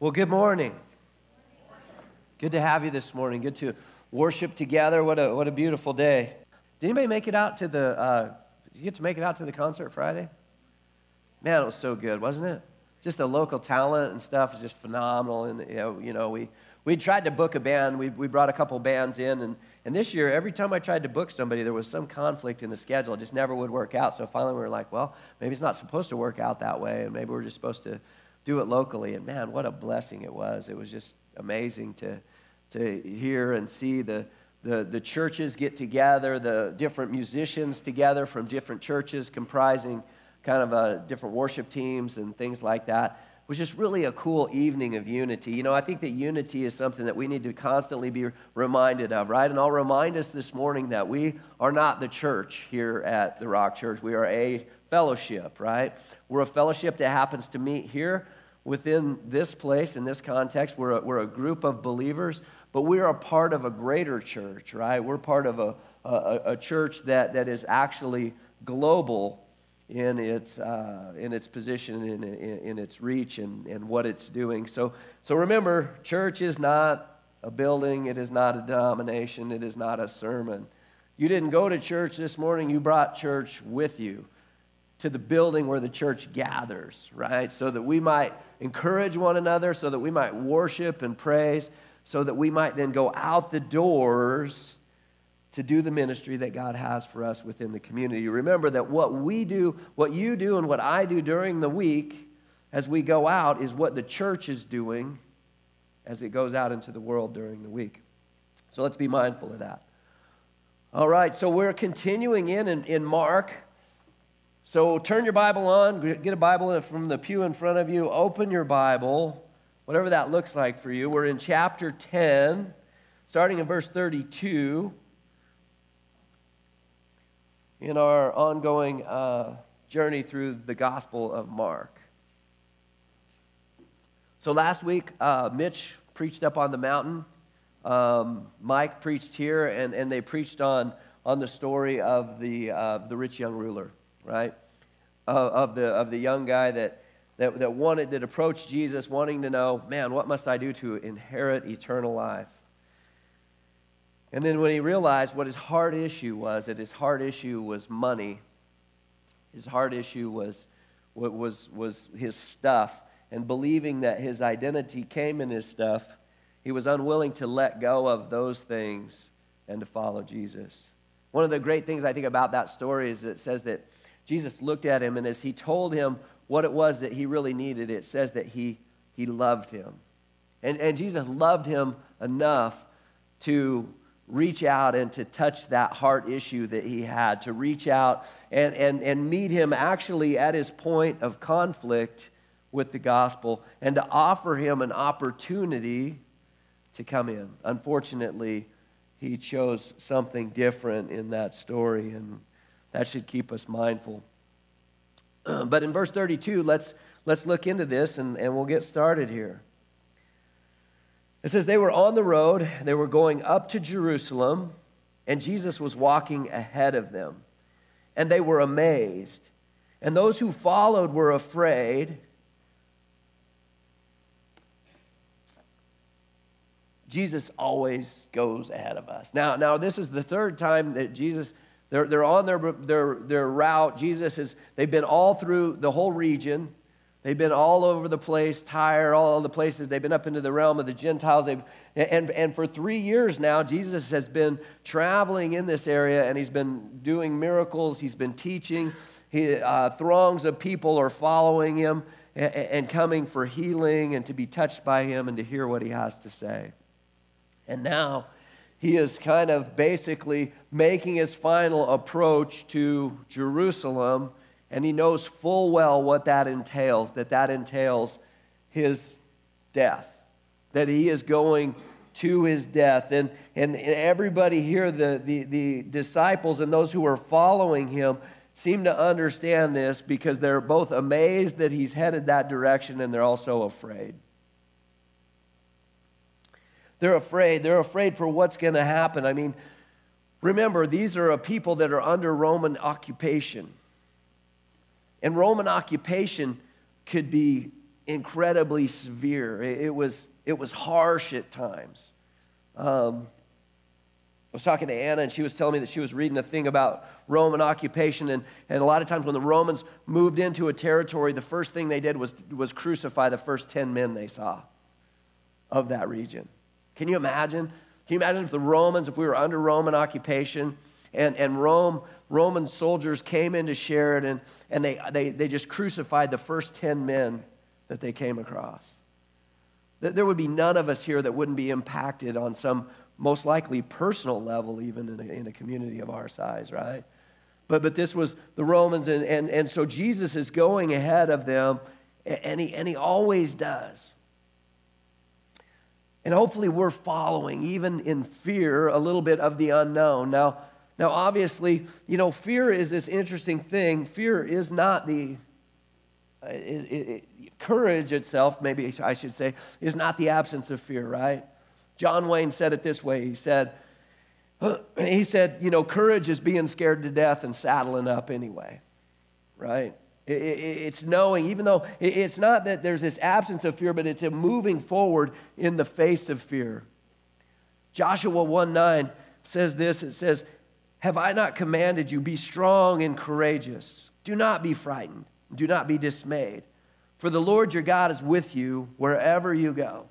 Well, good morning. Good to have you this morning. Good to worship together. What a, what a beautiful day. Did anybody make it out to the, uh, did you get to make it out to the concert Friday? Man, it was so good, wasn't it? Just the local talent and stuff is just phenomenal. And, you know, you know we, we tried to book a band. We, we brought a couple bands in. And, and this year, every time I tried to book somebody, there was some conflict in the schedule. It just never would work out. So finally, we were like, well, maybe it's not supposed to work out that way. And maybe we're just supposed to do it locally. And man, what a blessing it was. It was just amazing to, to hear and see the, the, the churches get together, the different musicians together from different churches comprising kind of a different worship teams and things like that. It was just really a cool evening of unity. You know, I think that unity is something that we need to constantly be reminded of, right? And I'll remind us this morning that we are not the church here at the Rock Church. We are a fellowship, right? We're a fellowship that happens to meet here within this place, in this context. We're a, we're a group of believers, but we're a part of a greater church, right? We're part of a, a, a church that, that is actually global in its, uh, in its position, in, in, in, its reach, and, and what it's doing. So, so remember, church is not a building, it is not a denomination, it is not a sermon. You didn't go to church this morning, you brought church with you to the building where the church gathers, right? So that we might encourage one another, so that we might worship and praise, so that we might then go out the doors to do the ministry that God has for us within the community. Remember that what we do, what you do, and what I do during the week as we go out is what the church is doing as it goes out into the world during the week. So let's be mindful of that. All right, so we're continuing in in, in Mark. So turn your Bible on, get a Bible from the pew in front of you, open your Bible, whatever that looks like for you. We're in chapter 10, starting in verse 32, in our ongoing uh, journey through the Gospel of Mark. So last week, uh, Mitch preached up on the mountain. Um, Mike preached here, and, and they preached on, on the story of the, uh, the rich young ruler right? Of, of, the, of the young guy that, that, that wanted, that approached Jesus wanting to know, man, what must I do to inherit eternal life? And then when he realized what his heart issue was, that his heart issue was money, his heart issue was, was, was his stuff, and believing that his identity came in his stuff, he was unwilling to let go of those things and to follow Jesus. One of the great things I think about that story is it says that Jesus looked at him, and as he told him what it was that he really needed, it says that he, he loved him. And, and Jesus loved him enough to reach out and to touch that heart issue that he had, to reach out and, and, and meet him actually at his point of conflict with the gospel and to offer him an opportunity to come in. Unfortunately, he chose something different in that story, and that should keep us mindful. but in verse 32, let's, let's look into this and, and we'll get started here. It says, They were on the road, they were going up to Jerusalem, and Jesus was walking ahead of them. And they were amazed. And those who followed were afraid. Jesus always goes ahead of us. Now, now this is the third time that Jesus they're, they're on their, their, their route. Jesus is, they've been all through the whole region. They've been all over the place, Tyre, all the places. They've been up into the realm of the Gentiles. They've, and, and for three years now, Jesus has been traveling in this area and he's been doing miracles. He's been teaching. He, uh, throngs of people are following him and, and coming for healing and to be touched by him and to hear what he has to say. And now, he is kind of basically making his final approach to Jerusalem, and he knows full well what that entails that that entails his death, that he is going to his death. And, and, and everybody here, the, the, the disciples and those who are following him, seem to understand this because they're both amazed that he's headed that direction and they're also afraid. They're afraid. They're afraid for what's going to happen. I mean, remember, these are a people that are under Roman occupation. And Roman occupation could be incredibly severe. It, was, it was harsh at times. Um, I was talking to Anna, and she was telling me that she was reading a thing about Roman occupation. And, and a lot of times, when the Romans moved into a territory, the first thing they did was, was crucify the first 10 men they saw of that region. Can you imagine? Can you imagine if the Romans, if we were under Roman occupation, and, and Rome, Roman soldiers came into Sheridan and they, they, they just crucified the first 10 men that they came across? There would be none of us here that wouldn't be impacted on some most likely personal level, even in a, in a community of our size, right? But, but this was the Romans, and, and, and so Jesus is going ahead of them, and he, and he always does. And hopefully, we're following, even in fear, a little bit of the unknown. Now, now, obviously, you know, fear is this interesting thing. Fear is not the, uh, it, it, it, courage itself, maybe I should say, is not the absence of fear, right? John Wayne said it this way. He said, he said, you know, courage is being scared to death and saddling up anyway, right? It's knowing, even though it's not that there's this absence of fear, but it's a moving forward in the face of fear. Joshua 1 9 says this it says, Have I not commanded you, be strong and courageous? Do not be frightened, do not be dismayed, for the Lord your God is with you wherever you go.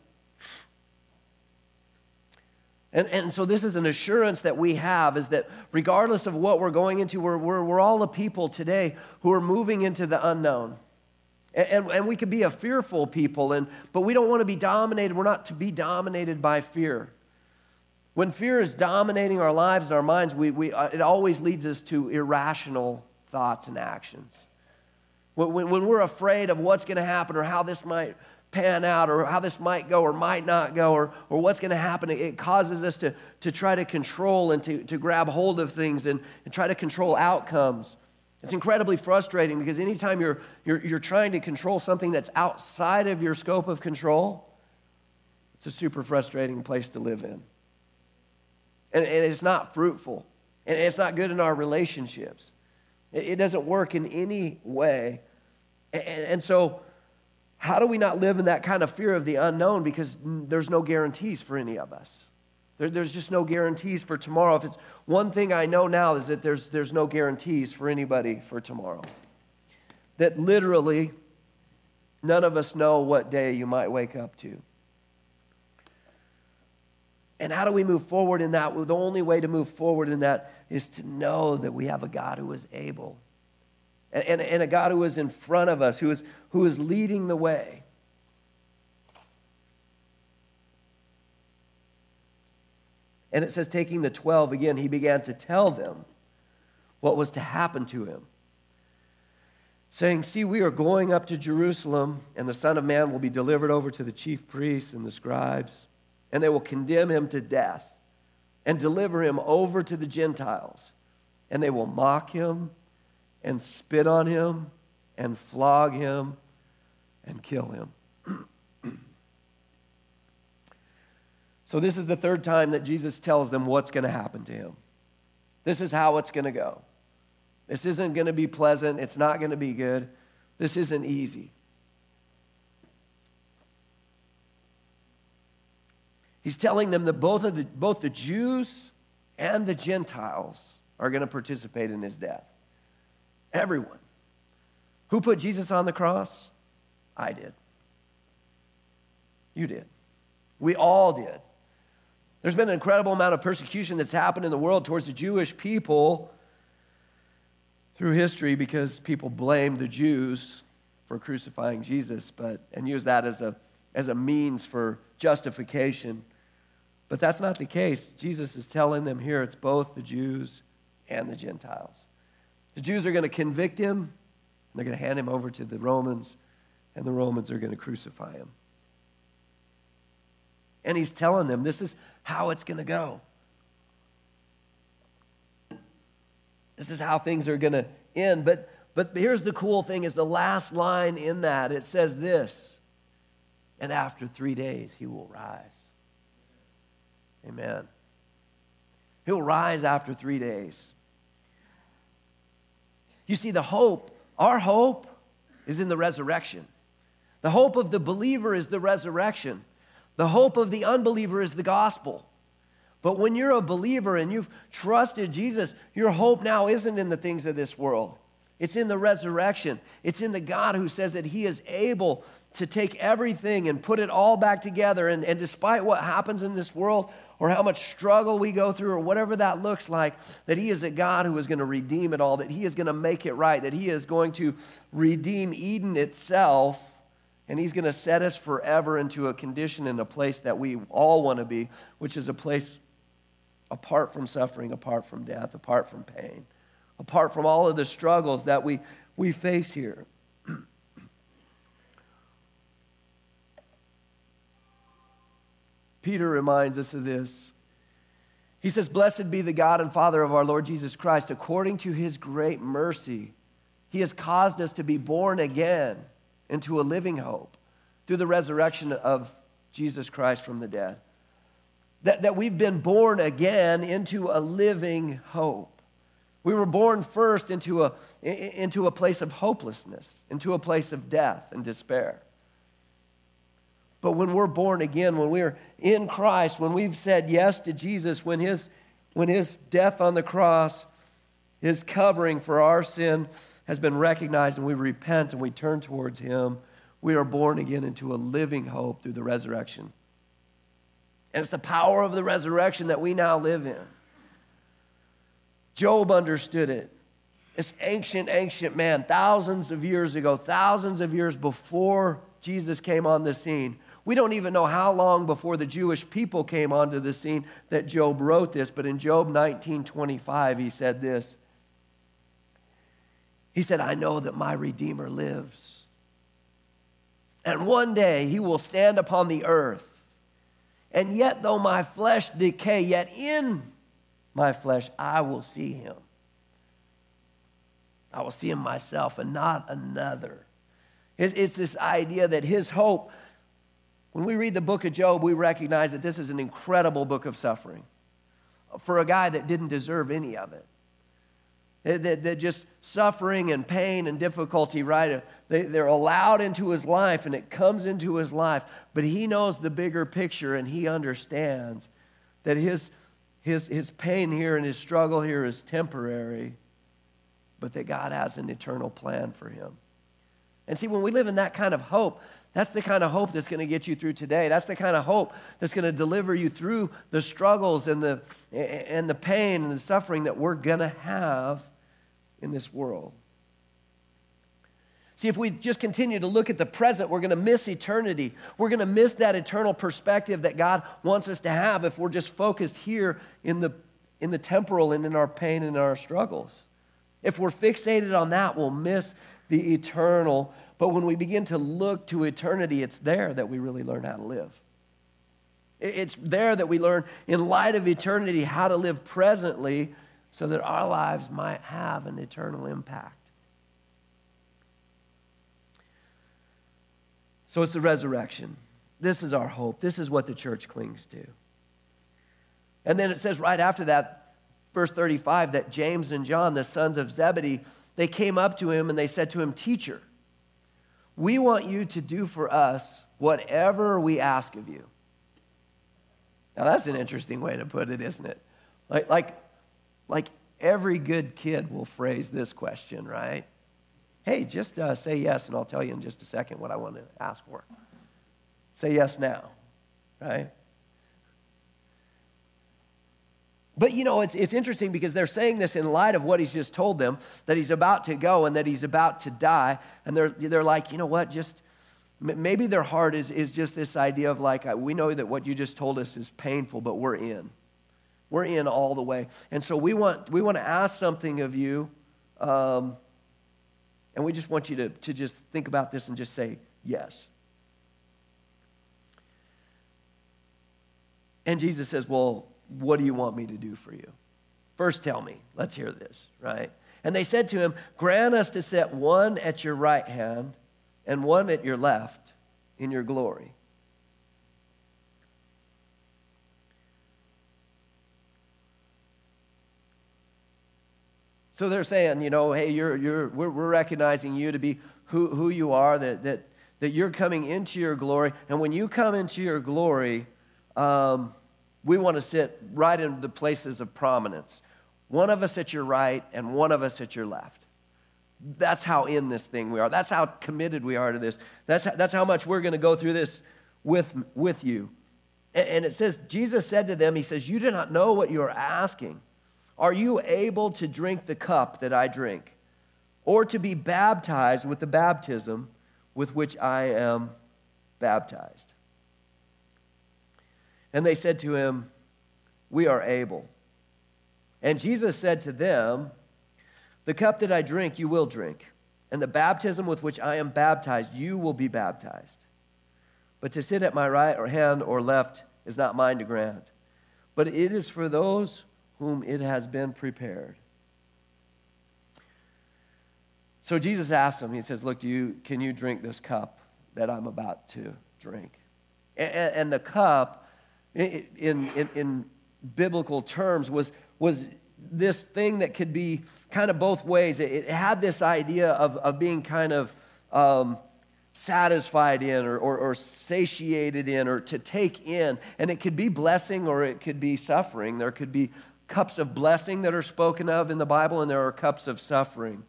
And, and so this is an assurance that we have is that regardless of what we're going into, we're, we're, we're all a people today who are moving into the unknown. And, and, and we could be a fearful people, and, but we don't want to be dominated. We're not to be dominated by fear. When fear is dominating our lives and our minds, we, we, uh, it always leads us to irrational thoughts and actions. When, when, when we're afraid of what's going to happen or how this might pan out or how this might go or might not go or, or what's going to happen. It causes us to, to try to control and to, to grab hold of things and, and try to control outcomes. It's incredibly frustrating because anytime you're, you're, you're trying to control something that's outside of your scope of control, it's a super frustrating place to live in. And, and it's not fruitful, and it's not good in our relationships. It, it doesn't work in any way. and, and so, how do we not live in that kind of fear of the unknown? Because there's no guarantees for any of us. There, there's just no guarantees for tomorrow. If it's one thing I know now is that there's, there's no guarantees for anybody for tomorrow. That literally, none of us know what day you might wake up to. And how do we move forward in that? Well, the only way to move forward in that is to know that we have a God who is able and, and, and a God who is in front of us, who is, who is leading the way. And it says, taking the 12 again, he began to tell them what was to happen to him. Saying, See, we are going up to Jerusalem, and the Son of Man will be delivered over to the chief priests and the scribes, and they will condemn him to death and deliver him over to the Gentiles, and they will mock him and spit on him and flog him and kill him. so, this is the third time that Jesus tells them what's going to happen to him. This is how it's going to go. This isn't going to be pleasant. It's not going to be good. This isn't easy. He's telling them that both, of the, both the Jews and the Gentiles are going to participate in his death. Everyone. Who put Jesus on the cross? I did. You did. We all did. There's been an incredible amount of persecution that's happened in the world towards the Jewish people through history because people blame the Jews for crucifying Jesus, but and use that as a as a means for justification. But that's not the case. Jesus is telling them here it's both the Jews and the Gentiles. The Jews are going to convict him, and they're going to hand him over to the Romans, and the Romans are going to crucify him. And he's telling them this is how it's going to go. This is how things are going to end. But, but here's the cool thing is the last line in that. It says this, and after three days he will rise. Amen. He'll rise after three days. You see, the hope, our hope, is in the resurrection. The hope of the believer is the resurrection. The hope of the unbeliever is the gospel. But when you're a believer and you've trusted Jesus, your hope now isn't in the things of this world. It's in the resurrection. It's in the God who says that He is able to take everything and put it all back together. And, and despite what happens in this world, or how much struggle we go through, or whatever that looks like, that He is a God who is going to redeem it all, that He is going to make it right, that He is going to redeem Eden itself, and He's going to set us forever into a condition and a place that we all want to be, which is a place apart from suffering, apart from death, apart from pain, apart from all of the struggles that we, we face here. Peter reminds us of this. He says, Blessed be the God and Father of our Lord Jesus Christ. According to his great mercy, he has caused us to be born again into a living hope through the resurrection of Jesus Christ from the dead that, that we've been born again into a living hope. We were born first into a, into a place of hopelessness, into a place of death and despair. But when we're born again, when we're in Christ, when we've said yes to Jesus, when his, when his death on the cross, his covering for our sin has been recognized, and we repent and we turn towards him, we are born again into a living hope through the resurrection and it's the power of the resurrection that we now live in. Job understood it. This ancient, ancient man, thousands of years ago, thousands of years before Jesus came on the scene. We don't even know how long before the Jewish people came onto the scene that Job wrote this, but in Job 19:25 he said this. He said, "I know that my redeemer lives. And one day he will stand upon the earth and yet, though my flesh decay, yet in my flesh I will see him. I will see him myself and not another. It's, this idea that his hope, when we read the book of Job, we recognize that this is an incredible book of suffering for a guy that didn't deserve any of it. That, that just suffering and pain and difficulty, right? They, they're allowed into his life and it comes into his life. But he knows the bigger picture and he understands that his, his, his pain here and his struggle here is temporary, but that God has an eternal plan for him. And see, when we live in that kind of hope, that's the kind of hope that's going to get you through today. That's the kind of hope that's going to deliver you through the struggles and the, and the pain and the suffering that we're going to have in this world. See, if we just continue to look at the present, we're going to miss eternity. We're going to miss that eternal perspective that God wants us to have if we're just focused here in the, in the temporal and in our pain and our struggles. If we're fixated on that, we'll miss the eternal. But when we begin to look to eternity, it's there that we really learn how to live. It's there that we learn, in light of eternity, how to live presently so that our lives might have an eternal impact. So it's the resurrection. This is our hope. This is what the church clings to. And then it says right after that, verse 35, that James and John, the sons of Zebedee, they came up to him and they said to him, Teacher, we want you to do for us whatever we ask of you. Now that's an interesting way to put it, isn't it? Like, like, like every good kid will phrase this question, right? Hey, just uh, say yes, and I'll tell you in just a second what I want to ask for. Say yes now, right? But you know, it's, it's interesting because they're saying this in light of what he's just told them that he's about to go and that he's about to die. And they're, they're like, you know what, just maybe their heart is, is just this idea of like, we know that what you just told us is painful, but we're in. We're in all the way. And so we want, we want to ask something of you. Um, and we just want you to, to just think about this and just say yes. And Jesus says, Well, what do you want me to do for you? First, tell me. Let's hear this, right? And they said to him, Grant us to set one at your right hand and one at your left in your glory. So they're saying, you know, hey, you're, you're, we're, we're recognizing you to be who, who you are, that, that, that you're coming into your glory. And when you come into your glory, um, we want to sit right in the places of prominence. One of us at your right and one of us at your left. That's how in this thing we are. That's how committed we are to this. That's, that's how much we're going to go through this with, with you. And, and it says, Jesus said to them, He says, You do not know what you are asking. Are you able to drink the cup that I drink? Or to be baptized with the baptism with which I am baptized? And they said to him, We are able. And Jesus said to them, The cup that I drink, you will drink, and the baptism with which I am baptized, you will be baptized. But to sit at my right or hand or left is not mine to grant, but it is for those whom it has been prepared. So Jesus asked him, He says, Look, do you, can you drink this cup that I'm about to drink? And, and the cup, in, in, in biblical terms, was, was this thing that could be kind of both ways. It, it had this idea of, of being kind of um, satisfied in or, or, or, satiated in or to take in. And it could be blessing or it could be suffering. There could be cups of blessing that are spoken of in the Bible, and there are cups of suffering.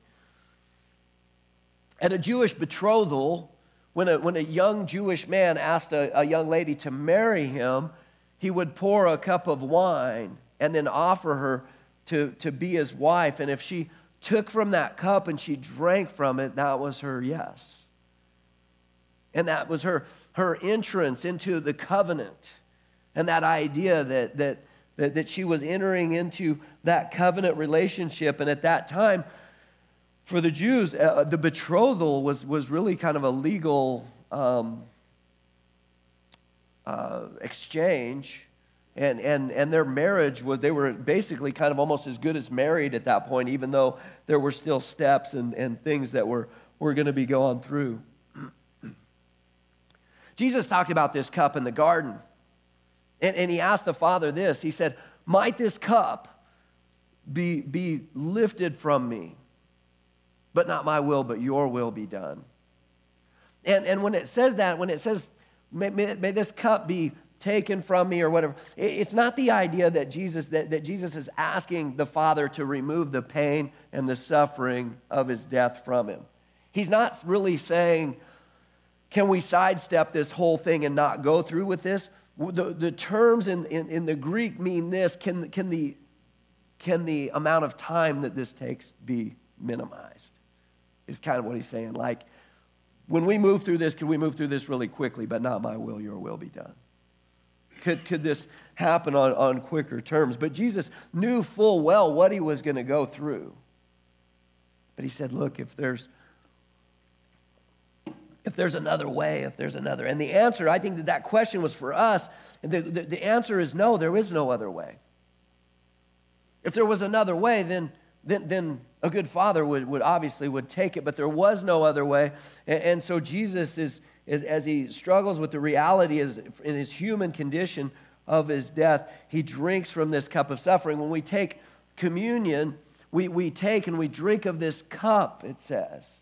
At a Jewish betrothal, when a, when a young Jewish man asked a, a young lady to marry him, he would pour a cup of wine and then offer her to, to be his wife. And if she took from that cup and she drank from it, that was her yes. And that was her, her entrance into the covenant. And that idea that, that, that, that she was entering into that covenant relationship. And at that time, for the Jews, uh, the betrothal was, was really kind of a legal um, uh, exchange. And, and, and their marriage was, they were basically kind of almost as good as married at that point, even though there were still steps and, and things that were, were going to be going through. Jesus talked about this cup in the garden. And, and he asked the Father this He said, Might this cup be, be lifted from me? But not my will, but your will be done. And, and when it says that, when it says, may, may, may this cup be taken from me or whatever, it, it's not the idea that Jesus, that, that Jesus is asking the Father to remove the pain and the suffering of his death from him. He's not really saying, can we sidestep this whole thing and not go through with this? The, the terms in, in, in the Greek mean this can, can, the, can the amount of time that this takes be minimized? is kind of what he's saying. Like, when we move through this, can we move through this really quickly, but not my will, your will be done? Could, could this happen on, on quicker terms? But Jesus knew full well what he was going to go through. But he said, Look, if there's if there's another way, if there's another. And the answer, I think that that question was for us. The, the, the answer is no, there is no other way. If there was another way, then then, then a good father would, would obviously would take it, but there was no other way. And, and so Jesus is, is, as he struggles with the reality is in his human condition of his death, he drinks from this cup of suffering. When we take communion, we, we take and we drink of this cup, it says.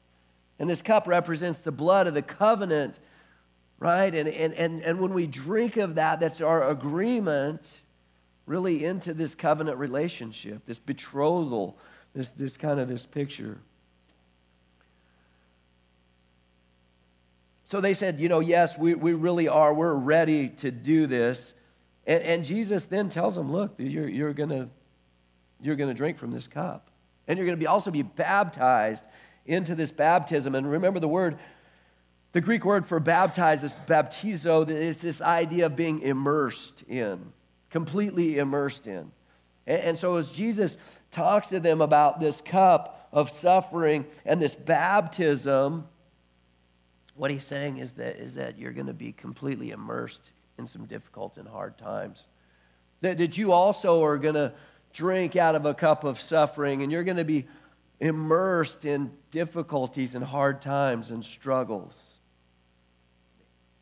And this cup represents the blood of the covenant, right? And, and, and, and when we drink of that, that's our agreement really into this covenant relationship, this betrothal, this, this kind of this picture. So they said, you know, yes, we, we really are. We're ready to do this. And, and Jesus then tells them, look, you're, you're going you're gonna drink from this cup. And you're going to be also be baptized into this baptism. And remember the word, the Greek word for baptize is baptizo. It's this idea of being immersed in completely immersed in. And, and so as Jesus talks to them about this cup of suffering and this baptism, what he's saying is that, is that you're going to be completely immersed in some difficult and hard times. That, that you also are going to drink out of a cup of suffering and you're going to be immersed in difficulties and hard times and struggles.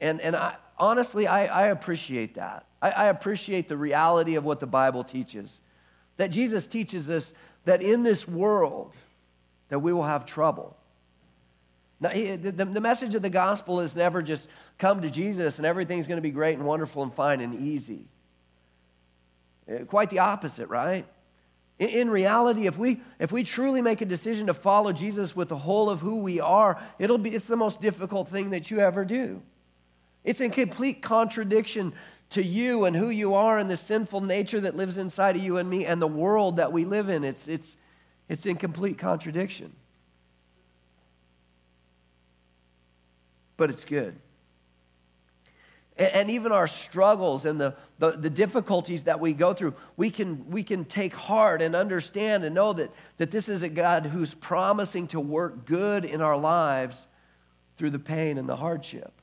And, and I, honestly, I, I appreciate that. I, I appreciate the reality of what the Bible teaches. That Jesus teaches us that in this world, that we will have trouble. Now, the, the message of the gospel is never just come to Jesus and everything's going to be great and wonderful and fine and easy. Uh, quite the opposite, right? In reality, if we, if we truly make a decision to follow Jesus with the whole of who we are, it'll be, it's the most difficult thing that you ever do. It's in complete contradiction to you and who you are and the sinful nature that lives inside of you and me and the world that we live in. It's, it's, it's in complete contradiction. But it's good. And, even our struggles and the, the, the, difficulties that we go through, we can, we can take heart and understand and know that, that this is a God who's promising to work good in our lives through the pain and the hardship.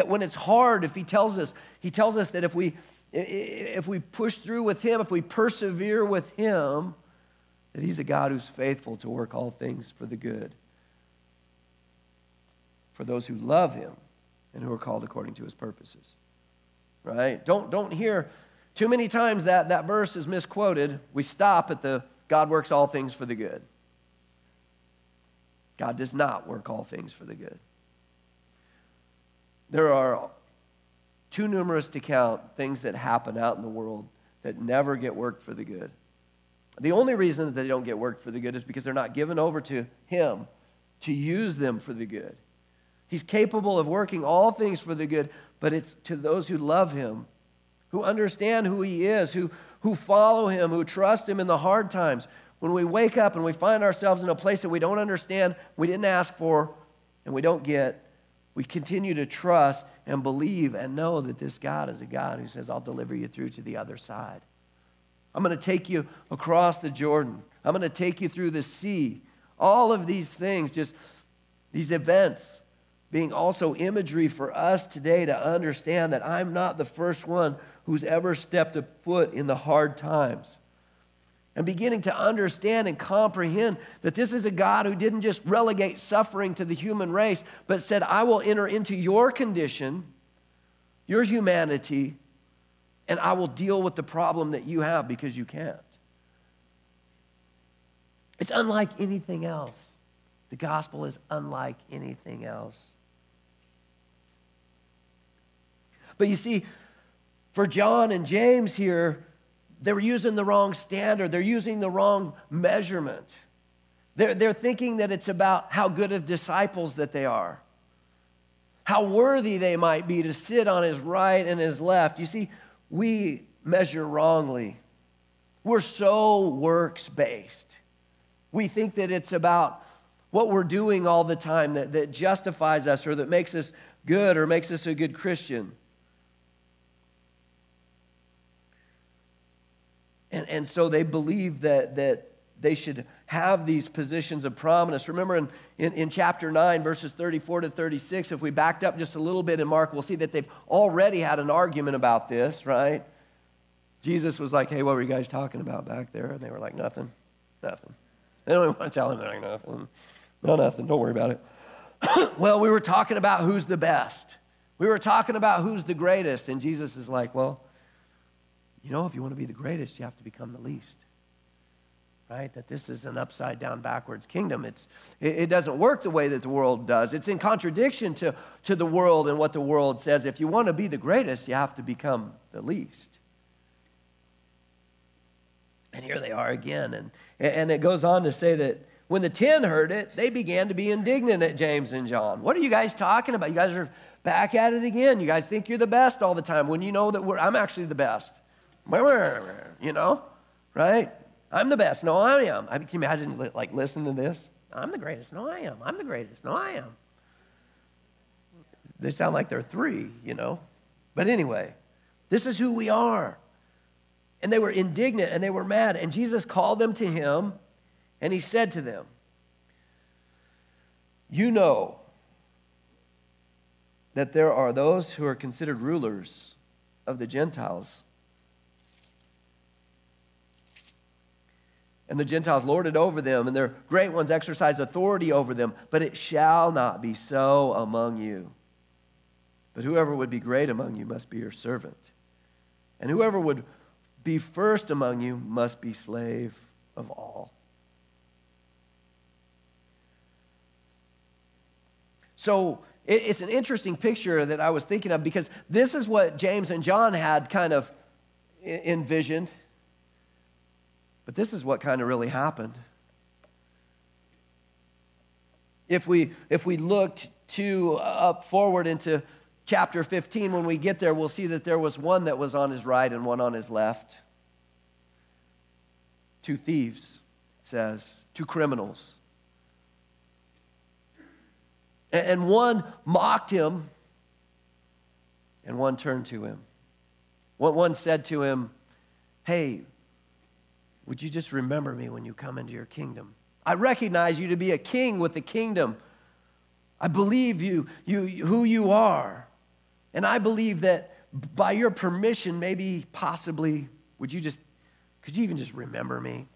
That when it's hard, if He tells us, He tells us that if we, if we push through with Him, if we persevere with Him, that He's a God who's faithful to work all things for the good for those who love Him and who are called according to his purposes. Right? Don't, don't hear too many times that that verse is misquoted. We stop at the God works all things for the good. God does not work all things for the good. There are too numerous to count things that happen out in the world that never get worked for the good. The only reason that they don't get worked for the good is because they're not given over to Him to use them for the good. He's capable of working all things for the good, but it's to those who love him, who understand who he is, who, who follow him, who trust him in the hard times. When we wake up and we find ourselves in a place that we don't understand, we didn't ask for, and we don't get, we continue to trust and believe and know that this God is a God who says, I'll deliver you through to the other side. I'm going to take you across the Jordan. I'm going to take you through the sea. All of these things, just these events being also imagery for us today to understand that I'm not the first one who's ever stepped a foot in the hard times. And beginning to understand and comprehend that this is a God who didn't just relegate suffering to the human race, but said, I will enter into your condition, your humanity, and I will deal with the problem that you have because you can't. It's unlike anything else. The gospel is unlike anything else. But you see, for John and James here, they're using the wrong standard, they're using the wrong measurement. They're, they're thinking that it's about how good of disciples that they are, how worthy they might be to sit on his right and his left. You see, we measure wrongly. We're so works based. We think that it's about what we're doing all the time that, that justifies us or that makes us good or makes us a good Christian. And, and so they believe that, that they should have these positions of prominence. Remember in, in, in, chapter 9, verses 34 to 36, if we backed up just a little bit in Mark, we'll see that they've already had an argument about this, right? Jesus was like, hey, what were you guys talking about back there? And they were like, nothing, nothing. They don't even want to tell him, they're like, nothing. No, nothing, don't worry about it. well, we were talking about who's the best. We were talking about who's the greatest. And Jesus is like, well, you know, if you want to be the greatest, you have to become the least. Right? That this is an upside down, backwards kingdom. It's, it, it doesn't work the way that the world does. It's in contradiction to, to the world and what the world says. If you want to be the greatest, you have to become the least. And here they are again. And, and it goes on to say that when the ten heard it, they began to be indignant at James and John. What are you guys talking about? You guys are back at it again. You guys think you're the best all the time when you know that I'm actually the best you know, right? I'm the best. No, I am. I can you imagine like listen to this? I'm the greatest. No, I am. I'm the greatest. No, I am. They sound like they're three, you know. But anyway, this is who we are. And they were indignant and they were mad. And Jesus called them to him and he said to them, You know that there are those who are considered rulers of the Gentiles and the Gentiles lord it over them, and their great ones exercise authority over them. But it shall not be so among you. But whoever would be great among you must be your servant. And whoever would be first among you must be slave of all. So it's an interesting picture that I was thinking of because this is what James and John had kind of envisioned. But this is what kind of really happened. If we, if we looked to uh, up forward into chapter 15, when we get there, we'll see that there was one that was on his right and one on his left. Two thieves, it says, two criminals. And one mocked him, and one turned to him. One said to him, Hey, would you just remember me when you come into your kingdom? I recognize you to be a king with a kingdom. I believe you, you who you are. And I believe that by your permission, maybe, possibly, would you just, could you even just remember me?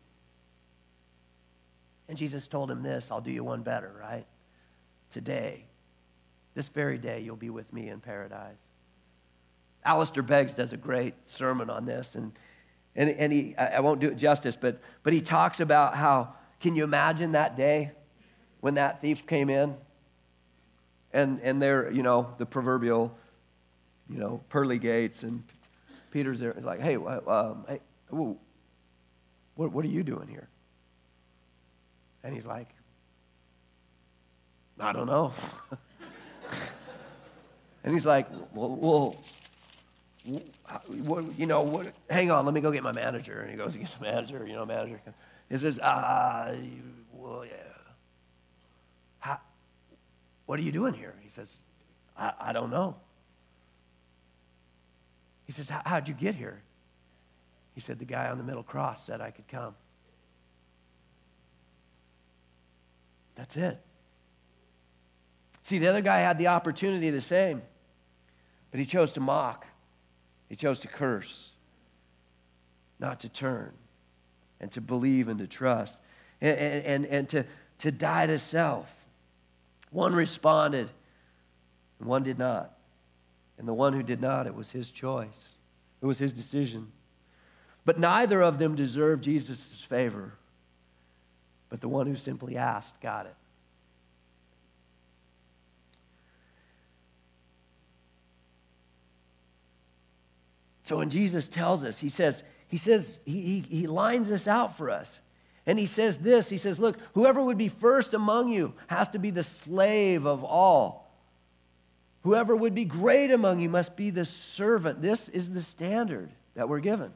And Jesus told him this I'll do you one better, right? Today, this very day, you'll be with me in paradise. Alistair Beggs does a great sermon on this, and, and, and he, I won't do it justice, but, but he talks about how, can you imagine that day when that thief came in? And, and they're, you know, the proverbial you know, pearly gates, and Peter's there. He's like, hey, um, hey what, what are you doing here? And he's like, I don't know. and he's like, well, well what, you know, what, hang on, let me go get my manager. And he goes, he gets the manager, you know, manager. He says, ah, uh, well, yeah. How, what are you doing here? He says, I, I don't know. He says, How'd you get here? He said, The guy on the middle cross said I could come. That's it. See, the other guy had the opportunity the same, but he chose to mock, he chose to curse, not to turn, and to believe and to trust, and, and, and, to, to die to self. One responded, and one did not. And the one who did not, it was his choice, it was his decision. But neither of them deserved Jesus' favor. But the one who simply asked got it. So when Jesus tells us, he says, he says, he, he, he lines this out for us. And he says this He says, Look, whoever would be first among you has to be the slave of all. Whoever would be great among you must be the servant. This is the standard that we're given.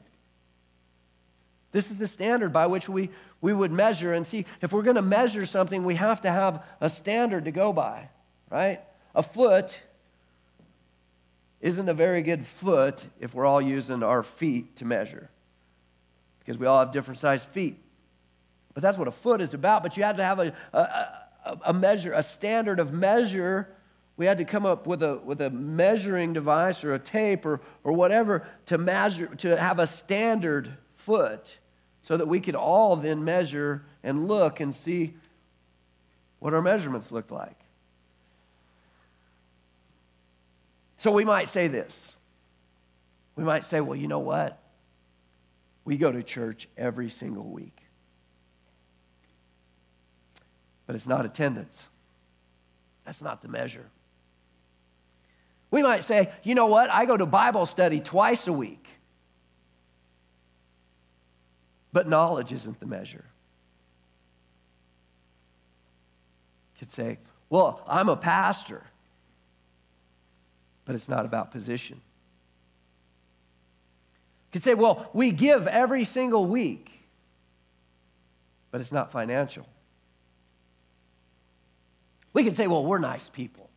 This is the standard by which we, we would measure and see if we're going to measure something, we have to have a standard to go by, right? A foot isn't a very good foot if we're all using our feet to measure because we all have different sized feet. But that's what a foot is about. But you have to have a, a, a measure, a standard of measure we had to come up with a, with a measuring device or a tape or, or whatever to measure, to have a standard foot so that we could all then measure and look and see what our measurements looked like. So we might say this. We might say, well, you know what? We go to church every single week. But it's not attendance. That's not the measure. We might say, you know what? I go to Bible study twice a week. But knowledge isn't the measure. You could say, well, I'm a pastor. But it's not about position. You could say, well, we give every single week. But it's not financial. We could say, well, we're nice people.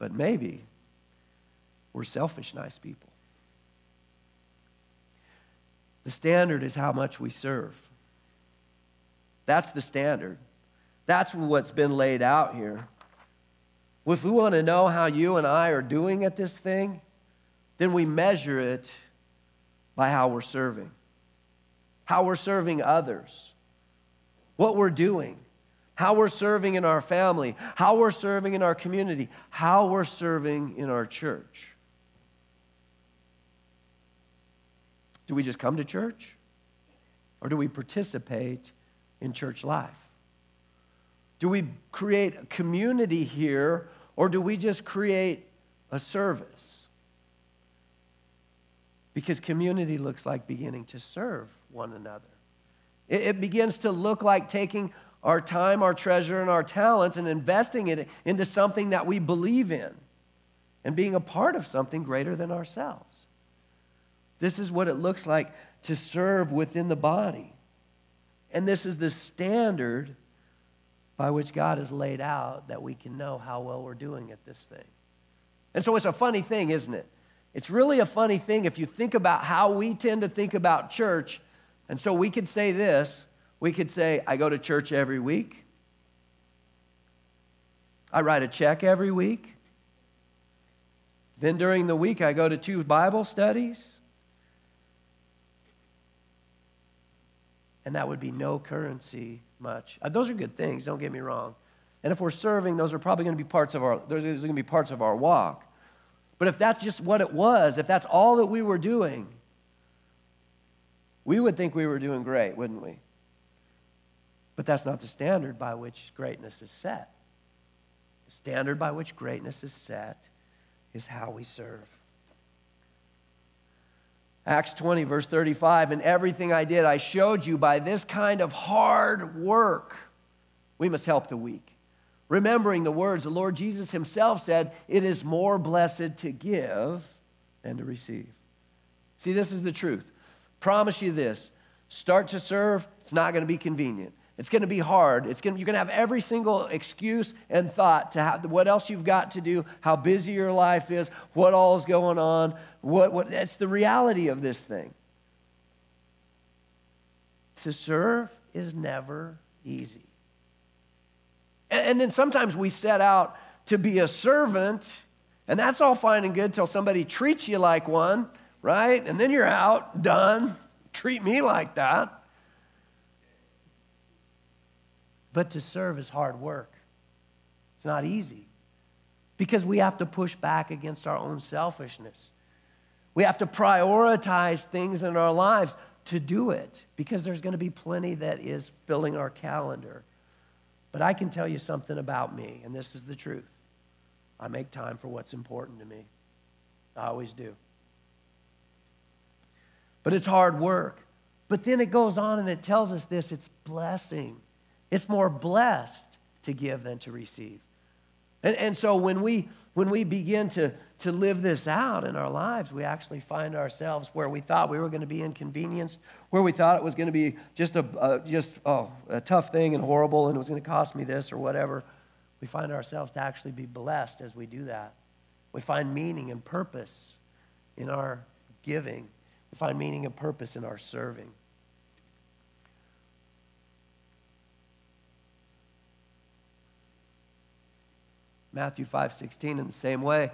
But maybe we're selfish, nice people. The standard is how much we serve. That's the standard. That's what's been laid out here. If we want to know how you and I are doing at this thing, then we measure it by how we're serving, how we're serving others, what we're doing how we're serving in our family, how we're serving in our community, how we're serving in our church. Do we just come to church? Or do we participate in church life? Do we create a community here or do we just create a service? Because community looks like beginning to serve one another. It, it begins to look like taking our time, our treasure, and our talents and investing it into something that we believe in and being a part of something greater than ourselves. This is what it looks like to serve within the body. And this is the standard by which God has laid out that we can know how well we're doing at this thing. And so it's a funny thing, isn't it? It's really a funny thing if you think about how we tend to think about church. And so we could say this we could say, I go to church every week, I write a check every week. Then during the week, I go to two Bible studies. And that would be no currency much. Uh, those are good things, don't get me wrong. And if we're serving, those are probably going to be parts of our, those are going to be parts of our walk. But if that's just what it was, if that's all that we were doing, we would think we were doing great, wouldn't we? But that's not the standard by which greatness is set. The standard by which greatness is set is how we serve. Acts 20, verse 35, and everything I did, I showed you by this kind of hard work. We must help the weak. Remembering the words the Lord Jesus himself said, it is more blessed to give than to receive. See, this is the truth. Promise you this start to serve, it's not going to be convenient. It's going to be hard. It's going to, you're going to have every single excuse and thought to have what else you've got to do, how busy your life is, what all is going on. What, what, that's the reality of this thing. To serve is never easy. And, and then sometimes we set out to be a servant, and that's all fine and good till somebody treats you like one, right? And then you're out, done. Treat me like that. But to serve is hard work. It's not easy because we have to push back against our own selfishness. We have to prioritize things in our lives to do it because there's going to be plenty that is filling our calendar. But I can tell you something about me, and this is the truth. I make time for what's important to me. I always do. But it's hard work. But then it goes on and it tells us this it's blessing. It's more blessed to give than to receive. And, and so when we, when we begin to, to live this out in our lives, we actually find ourselves where we thought we were going to be inconvenienced, where we thought it was going to be just a, just, oh, a tough thing and horrible and it was going to cost me this or whatever. We find ourselves to actually be blessed as we do that. We find meaning and purpose in our giving. We find meaning and purpose in our serving. Matthew 5 16, in the same way.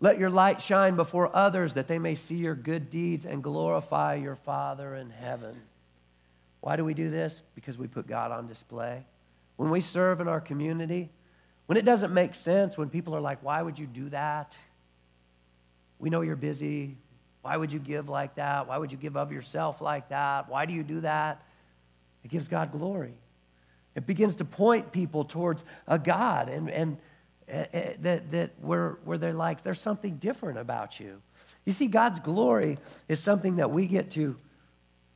Let your light shine before others that they may see your good deeds and glorify your Father in heaven. Why do we do this? Because we put God on display. When we serve in our community, when it doesn't make sense, when people are like, why would you do that? We know you're busy. Why would you give like that? Why would you give of yourself like that? Why do you do that? It gives God glory. It begins to point people towards a God and, and Eh, eh, that, that where, where they're like, there's something different about you. You see, God's glory is something that we get to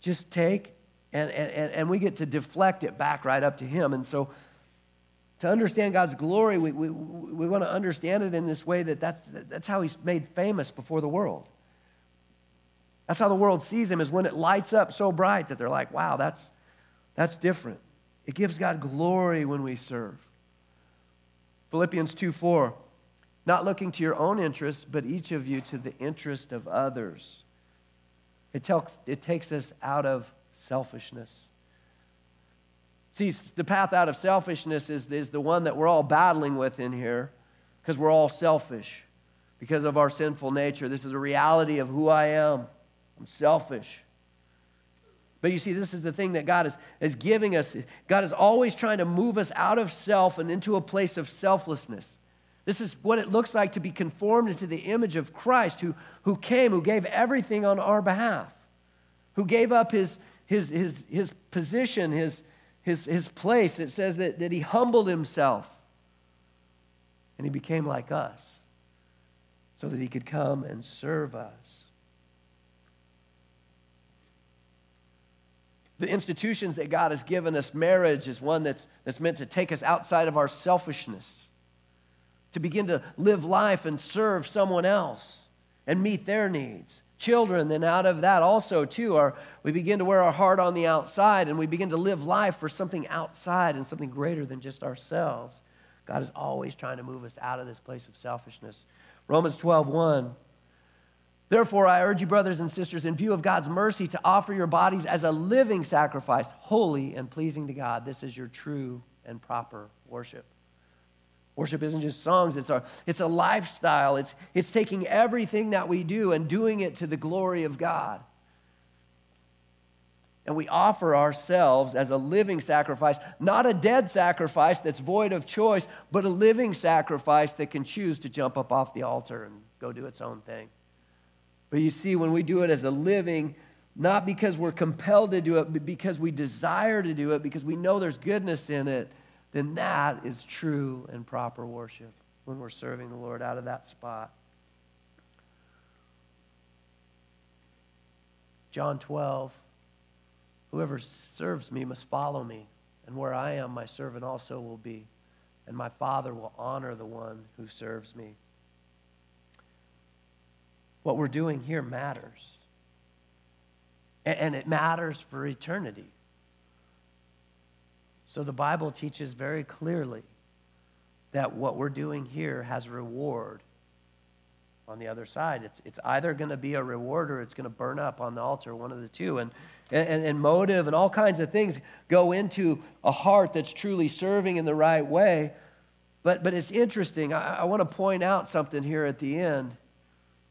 just take and, and, and we get to deflect it back right up to Him. And so, to understand God's glory, we, we, we want to understand it in this way that that's, that's how He's made famous before the world. That's how the world sees Him, is when it lights up so bright that they're like, wow, that's, that's different. It gives God glory when we serve. Philippians 2 4, not looking to your own interests, but each of you to the interest of others. It, tells, it takes us out of selfishness. See, the path out of selfishness is, is the one that we're all battling with in here because we're all selfish because of our sinful nature. This is a reality of who I am. I'm selfish. But you see, this is the thing that God is, is giving us. God is always trying to move us out of self and into a place of selflessness. This is what it looks like to be conformed into the image of Christ, who, who came, who gave everything on our behalf, who gave up his, his, his, his position, his, his, his place. It says that, that he humbled himself and he became like us so that he could come and serve us. The institutions that God has given us, marriage is one that's, that's meant to take us outside of our selfishness, to begin to live life and serve someone else and meet their needs children, then out of that also, too, our, we begin to wear our heart on the outside and we begin to live life for something outside and something greater than just ourselves. God is always trying to move us out of this place of selfishness. Romans 12, 1. Therefore, I urge you, brothers and sisters, in view of God's mercy, to offer your bodies as a living sacrifice, holy and pleasing to God. This is your true and proper worship. Worship isn't just songs, it's, our, it's a lifestyle. It's, it's taking everything that we do and doing it to the glory of God. And we offer ourselves as a living sacrifice, not a dead sacrifice that's void of choice, but a living sacrifice that can choose to jump up off the altar and go do its own thing. But you see, when we do it as a living, not because we're compelled to do it, but because we desire to do it, because we know there's goodness in it, then that is true and proper worship when we're serving the Lord out of that spot. John 12, whoever serves me must follow me, and where I am, my servant also will be, and my Father will honor the one who serves me. What we're doing here matters, and it matters for eternity. So the Bible teaches very clearly that what we're doing here has reward on the other side. It's, it's either going to be a reward or it's going to burn up on the altar, one of the two. And, and, and motive and all kinds of things go into a heart that's truly serving in the right way. But, but it's interesting. I, I want to point out something here at the end.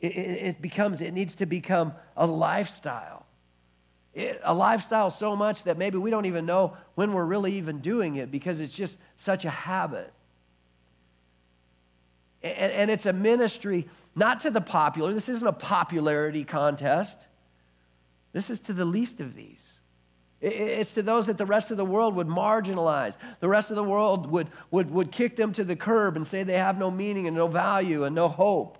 It, becomes, it needs to become a lifestyle. It, a lifestyle so much that maybe we don't even know when we're really even doing it because it's just such a habit. And, and it's a ministry not to the popular. This isn't a popularity contest. This is to the least of these. It's to those that the rest of the world would marginalize. The rest of the world would, would, would kick them to the curb and say they have no meaning and no value and no hope.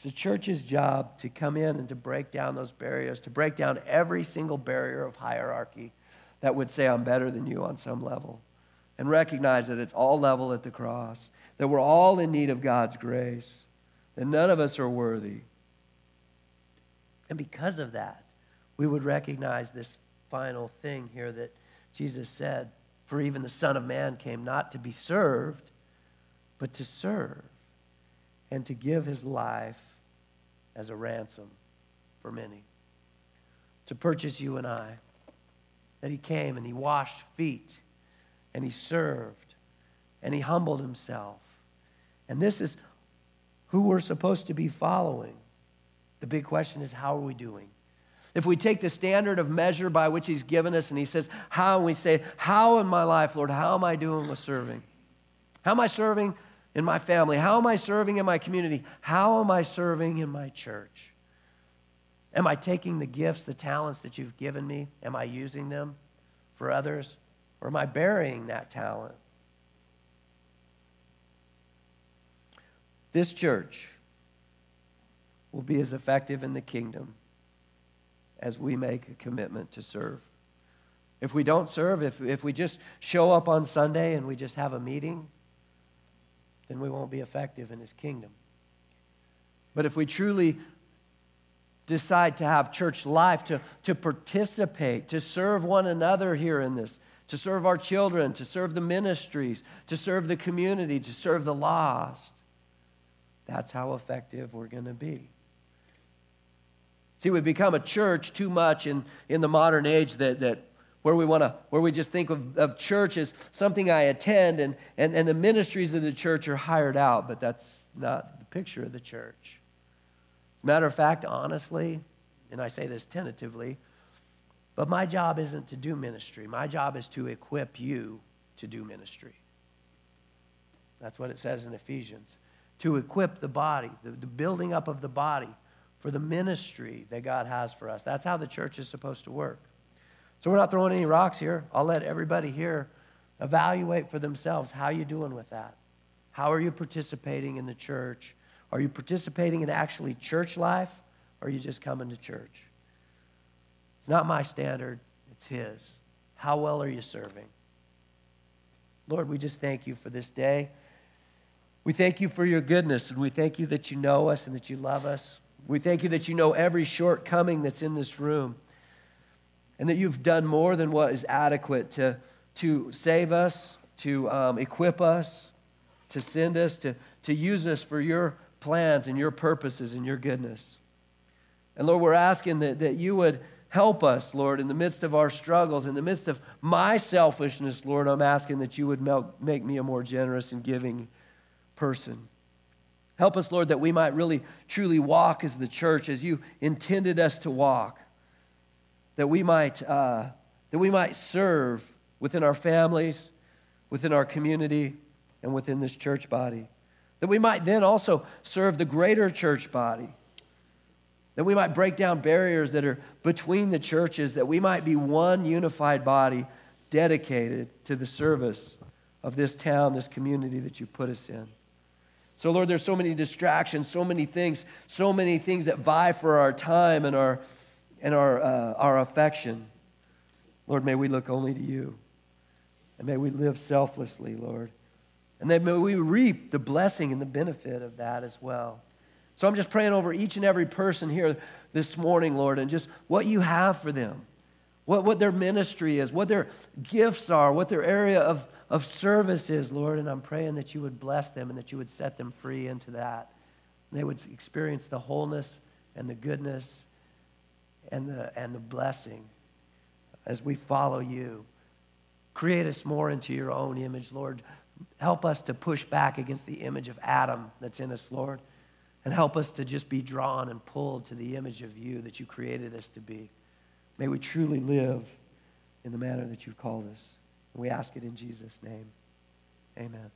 It's the church's job to come in and to break down those barriers, to break down every single barrier of hierarchy that would say, I'm better than you on some level, and recognize that it's all level at the cross that we're all in need of God's grace, that none of us are worthy. And because of that, we would recognize this final thing here that Jesus said For even the Son of Man came not to be served, but to serve and to give his life as a ransom for many. To purchase you and I. That he came and he washed feet and he served and he humbled himself and this is who we're supposed to be following. The big question is, how are we doing? If we take the standard of measure by which He's given us and He says, How, and we say, How in my life, Lord, how am I doing with serving? How am I serving in my family? How am I serving in my community? How am I serving in my church? Am I taking the gifts, the talents that you've given me? Am I using them for others? Or am I burying that talent? This church will be as effective in the kingdom as we make a commitment to serve. If we don't serve, if, if we just show up on Sunday and we just have a meeting, then we won't be effective in his kingdom. But if we truly decide to have church life, to, to participate, to serve one another here in this, to serve our children, to serve the ministries, to serve the community, to serve the lost, that's how effective we're going to be. See, we've become a church too much in, in the modern age that, that where we want to where we just think of, of church as something I attend and, and, and the ministries of the church are hired out, but that's not the picture of the church. As a matter of fact, honestly, and I say this tentatively, but my job isn't to do ministry. My job is to equip you to do ministry. That's what it says in Ephesians. To equip the body, the, the building up of the body for the ministry that God has for us. That's how the church is supposed to work. So we're not throwing any rocks here. I'll let everybody here evaluate for themselves how you doing with that. How are you participating in the church? Are you participating in actually church life or are you just coming to church? It's not my standard, it's his. How well are you serving? Lord, we just thank you for this day. We thank you for your goodness, and we thank you that you know us and that you love us. We thank you that you know every shortcoming that's in this room and that you've done more than what is adequate to, to save us, to um, equip us, to send us, to, to use us for your plans and your purposes and your goodness. And Lord, we're asking that, that you would help us, Lord, in the midst of our struggles, in the midst of my selfishness, Lord, I'm asking that you would make me a more generous and giving person. Help us, Lord, that we might really truly walk as the church as you intended us to walk that we might, uh, that we might serve within our families, within our community, and within this church body. That we might then also serve the greater church body. That we might break down barriers that are between the churches, that we might be one unified body dedicated to the service of this town, this community that you put us in. So, Lord, there's so many distractions, so many things, so many things that vie for our time and our and our, uh, our affection. Lord, may we look only to you. And may we live selflessly, Lord. And then may we reap the blessing and the benefit of that as well. So I'm just praying over each and every person here this morning, Lord, and just what you have for them, what, what their ministry is, what their gifts are, what their area of, of service is, Lord. And I'm praying that you would bless them and that you would set them free into that. And they would experience the wholeness and the goodness and the, and the blessing as we follow you. Create us more into your own image, Lord. Help us to push back against the image of Adam that's in us, Lord. And help us to just be drawn and pulled to the image of you that you created us to be. May we truly live in the manner that you've called us. We ask it in Jesus' name. Amen.